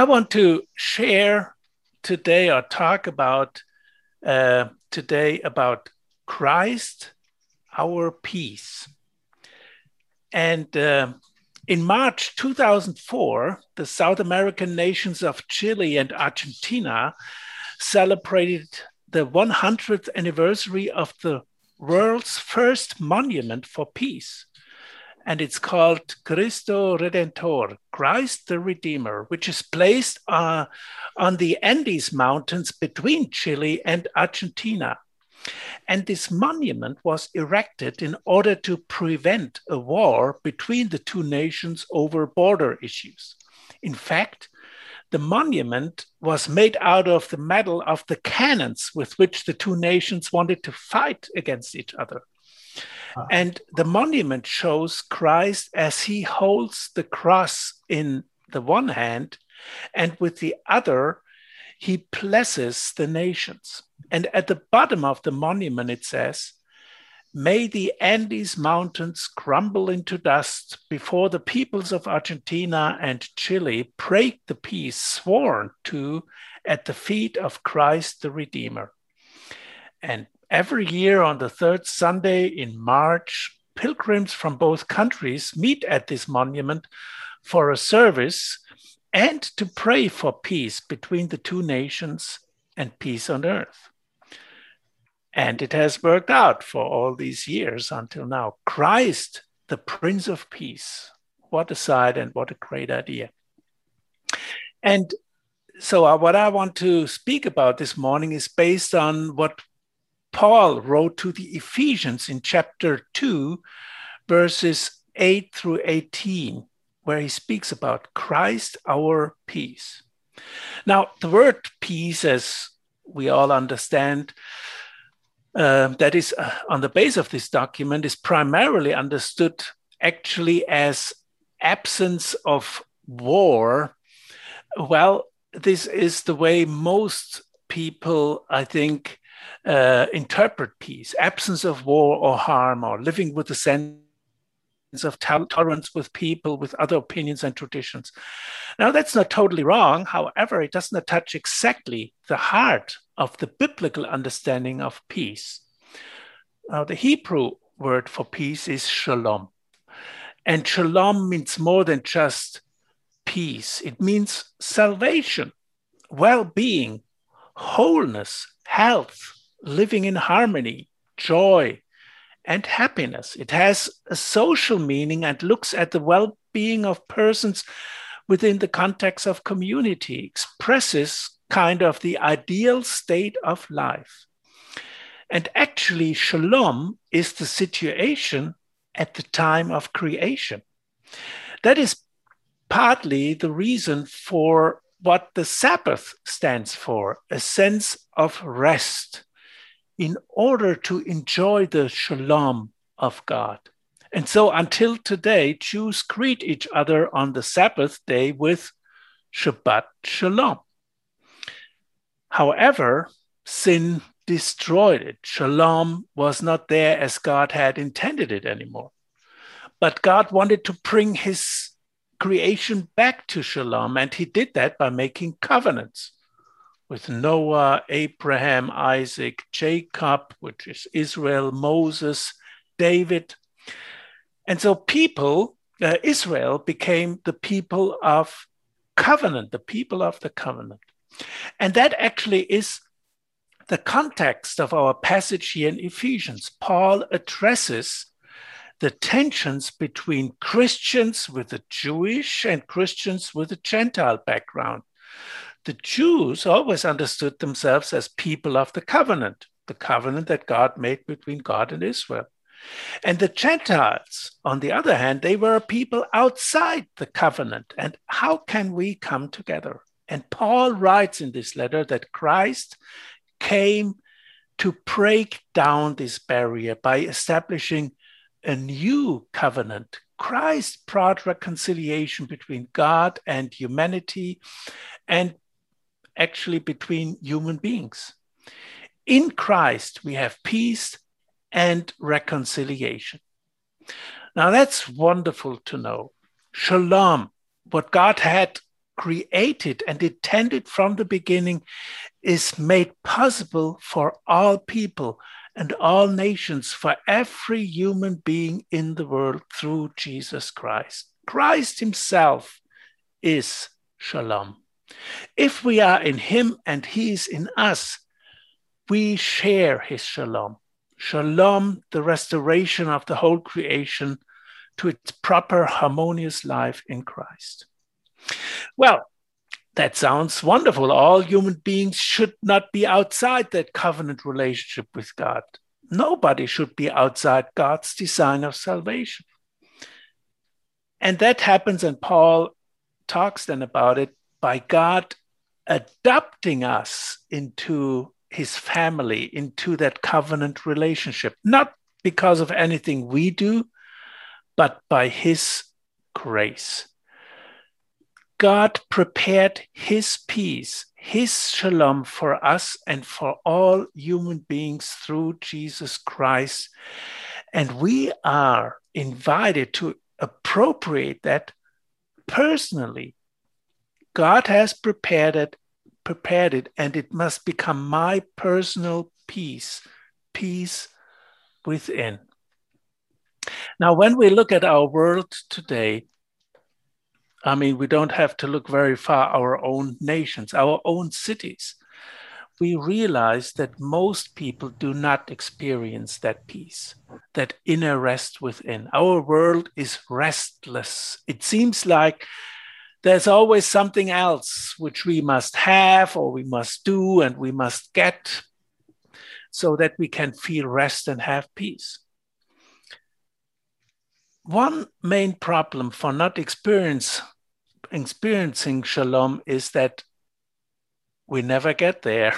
I want to share today or talk about uh, today about Christ, our peace. And uh, in March 2004, the South American nations of Chile and Argentina celebrated the 100th anniversary of the world's first monument for peace. And it's called Cristo Redentor, Christ the Redeemer, which is placed uh, on the Andes Mountains between Chile and Argentina. And this monument was erected in order to prevent a war between the two nations over border issues. In fact, the monument was made out of the metal of the cannons with which the two nations wanted to fight against each other. Uh-huh. And the monument shows Christ as he holds the cross in the one hand, and with the other, he blesses the nations. And at the bottom of the monument, it says, May the Andes Mountains crumble into dust before the peoples of Argentina and Chile break the peace sworn to at the feet of Christ the Redeemer. And every year on the third Sunday in March, pilgrims from both countries meet at this monument for a service and to pray for peace between the two nations and peace on earth. And it has worked out for all these years until now. Christ, the Prince of Peace. What a sight and what a great idea. And so, uh, what I want to speak about this morning is based on what Paul wrote to the Ephesians in chapter 2, verses 8 through 18, where he speaks about Christ, our peace. Now, the word peace, as we all understand, uh, that is uh, on the base of this document is primarily understood actually as absence of war. Well, this is the way most people, I think, uh, interpret peace absence of war or harm, or living with a sense of tolerance with people with other opinions and traditions. Now, that's not totally wrong. However, it does not touch exactly the heart of the biblical understanding of peace. Now, the Hebrew word for peace is shalom. And shalom means more than just peace, it means salvation, well being, wholeness, health, living in harmony, joy, and happiness. It has a social meaning and looks at the well being of persons within the context of community, expresses kind of the ideal state of life. And actually, shalom is the situation at the time of creation. That is partly the reason for what the Sabbath stands for a sense of rest in order to enjoy the shalom of God. And so until today, Jews greet each other on the Sabbath day with Shabbat Shalom. However, sin destroyed it. Shalom was not there as God had intended it anymore. But God wanted to bring his creation back to shalom, and he did that by making covenants with Noah, Abraham, Isaac, Jacob, which is Israel, Moses, David. And so people, uh, Israel became the people of covenant, the people of the covenant. And that actually is the context of our passage here in Ephesians. Paul addresses the tensions between Christians with a Jewish and Christians with a Gentile background. The Jews always understood themselves as people of the covenant, the covenant that God made between God and Israel. And the Gentiles, on the other hand, they were a people outside the covenant. And how can we come together? And Paul writes in this letter that Christ came to break down this barrier by establishing a new covenant. Christ brought reconciliation between God and humanity and actually between human beings. In Christ, we have peace and reconciliation. Now, that's wonderful to know. Shalom, what God had created and intended from the beginning is made possible for all people and all nations, for every human being in the world through Jesus Christ. Christ Himself is shalom. If we are in Him and He is in us, we share His shalom. Shalom, the restoration of the whole creation to its proper harmonious life in Christ. Well, that sounds wonderful. All human beings should not be outside that covenant relationship with God. Nobody should be outside God's design of salvation. And that happens, and Paul talks then about it by God adopting us into his family, into that covenant relationship, not because of anything we do, but by his grace. God prepared his peace, his shalom for us and for all human beings through Jesus Christ. And we are invited to appropriate that personally. God has prepared it, prepared it, and it must become my personal peace, peace within. Now, when we look at our world today, I mean, we don't have to look very far, our own nations, our own cities. We realize that most people do not experience that peace, that inner rest within. Our world is restless. It seems like there's always something else which we must have or we must do and we must get so that we can feel rest and have peace one main problem for not experience, experiencing shalom is that we never get there.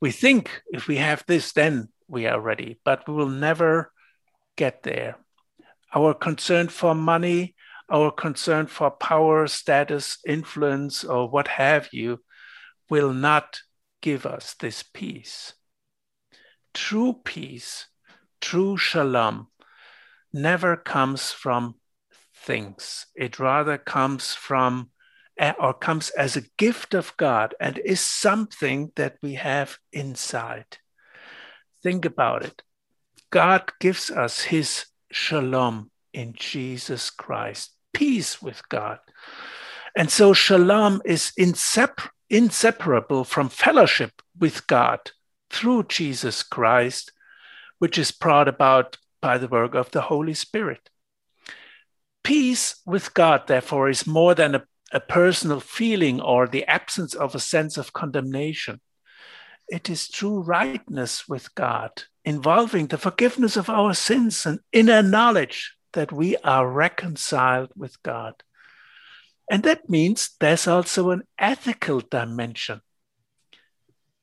We think if we have this, then we are ready, but we will never get there. Our concern for money, our concern for power, status, influence, or what have you, will not give us this peace. True peace, true shalom, never comes from things. It rather comes from or comes as a gift of God and is something that we have inside. Think about it. God gives us his shalom in Jesus Christ, peace with God. And so shalom is insep- inseparable from fellowship with God through Jesus Christ, which is brought about by the work of the Holy Spirit. Peace with God, therefore, is more than a, a personal feeling or the absence of a sense of condemnation. It is true rightness with God, involving the forgiveness of our sins and inner knowledge that we are reconciled with God. And that means there's also an ethical dimension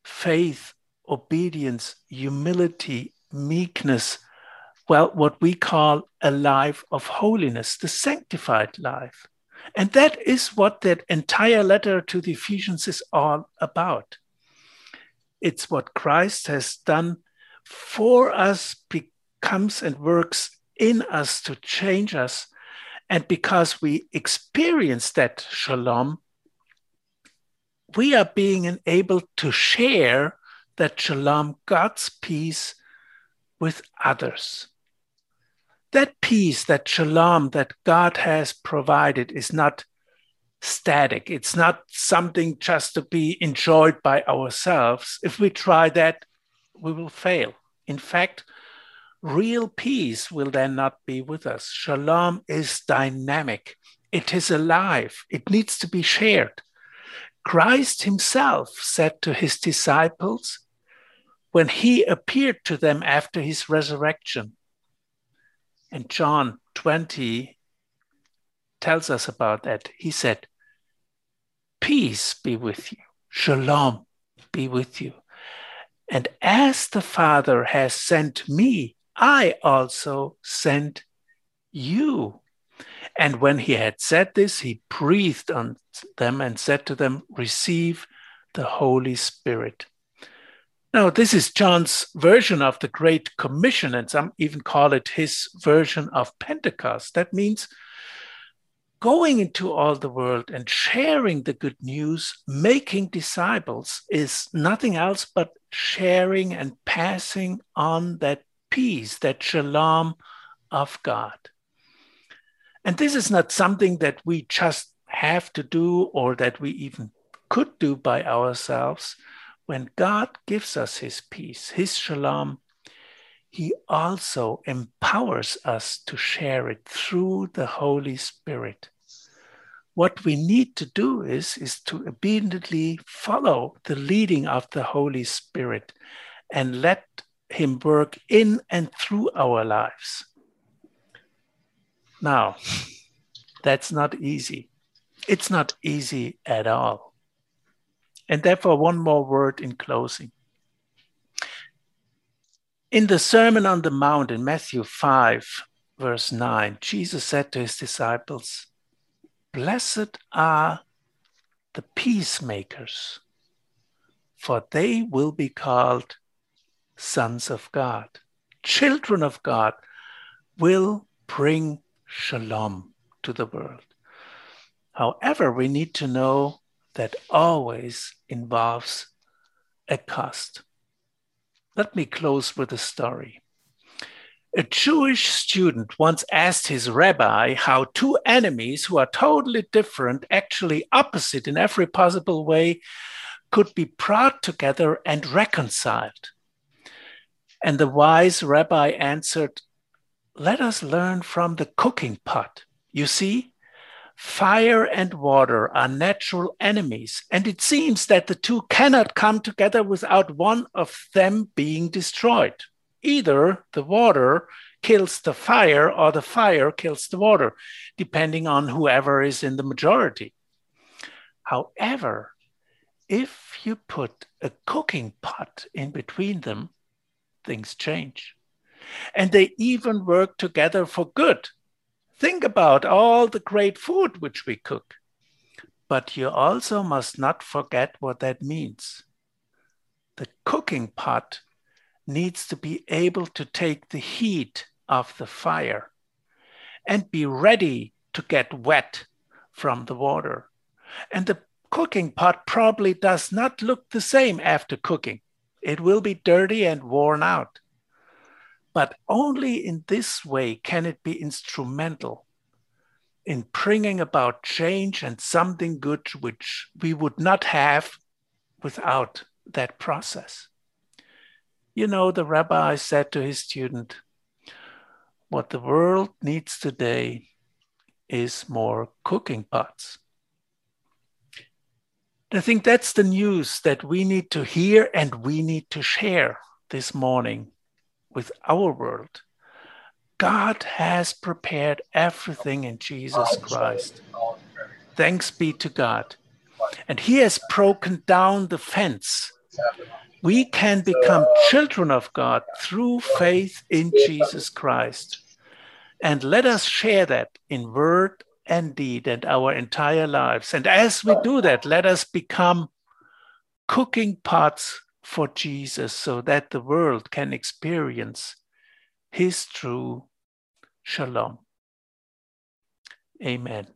faith, obedience, humility, meekness, well, what we call a life of holiness, the sanctified life. And that is what that entire letter to the Ephesians is all about. It's what Christ has done for us, becomes and works in us to change us. And because we experience that shalom, we are being able to share that shalom, God's peace, with others that peace, that shalom that God has provided is not static. It's not something just to be enjoyed by ourselves. If we try that, we will fail. In fact, real peace will then not be with us. Shalom is dynamic, it is alive, it needs to be shared. Christ himself said to his disciples when he appeared to them after his resurrection, and John 20 tells us about that. He said, Peace be with you, shalom be with you. And as the Father has sent me, I also sent you. And when he had said this, he breathed on them and said to them, Receive the Holy Spirit. Now, this is John's version of the Great Commission, and some even call it his version of Pentecost. That means going into all the world and sharing the good news, making disciples, is nothing else but sharing and passing on that peace, that shalom of God. And this is not something that we just have to do or that we even could do by ourselves. When God gives us his peace, his shalom, he also empowers us to share it through the Holy Spirit. What we need to do is, is to obediently follow the leading of the Holy Spirit and let Him work in and through our lives. Now, that's not easy. It's not easy at all. And therefore, one more word in closing. In the Sermon on the Mount in Matthew 5, verse 9, Jesus said to his disciples, Blessed are the peacemakers, for they will be called sons of God. Children of God will bring shalom to the world. However, we need to know that always involves a cost. Let me close with a story. A Jewish student once asked his rabbi how two enemies who are totally different, actually opposite in every possible way, could be brought together and reconciled. And the wise rabbi answered, Let us learn from the cooking pot. You see, Fire and water are natural enemies, and it seems that the two cannot come together without one of them being destroyed. Either the water kills the fire or the fire kills the water, depending on whoever is in the majority. However, if you put a cooking pot in between them, things change. And they even work together for good Think about all the great food which we cook. But you also must not forget what that means. The cooking pot needs to be able to take the heat of the fire and be ready to get wet from the water. And the cooking pot probably does not look the same after cooking. It will be dirty and worn out. But only in this way can it be instrumental in bringing about change and something good which we would not have without that process. You know, the rabbi said to his student, What the world needs today is more cooking pots. I think that's the news that we need to hear and we need to share this morning with our world. God has prepared everything in Jesus Christ. Thanks be to God. And He has broken down the fence. We can become children of God through faith in Jesus Christ. And let us share that in word and deed and our entire lives. And as we do that, let us become cooking pots for Jesus so that the world can experience his true shalom. Amen.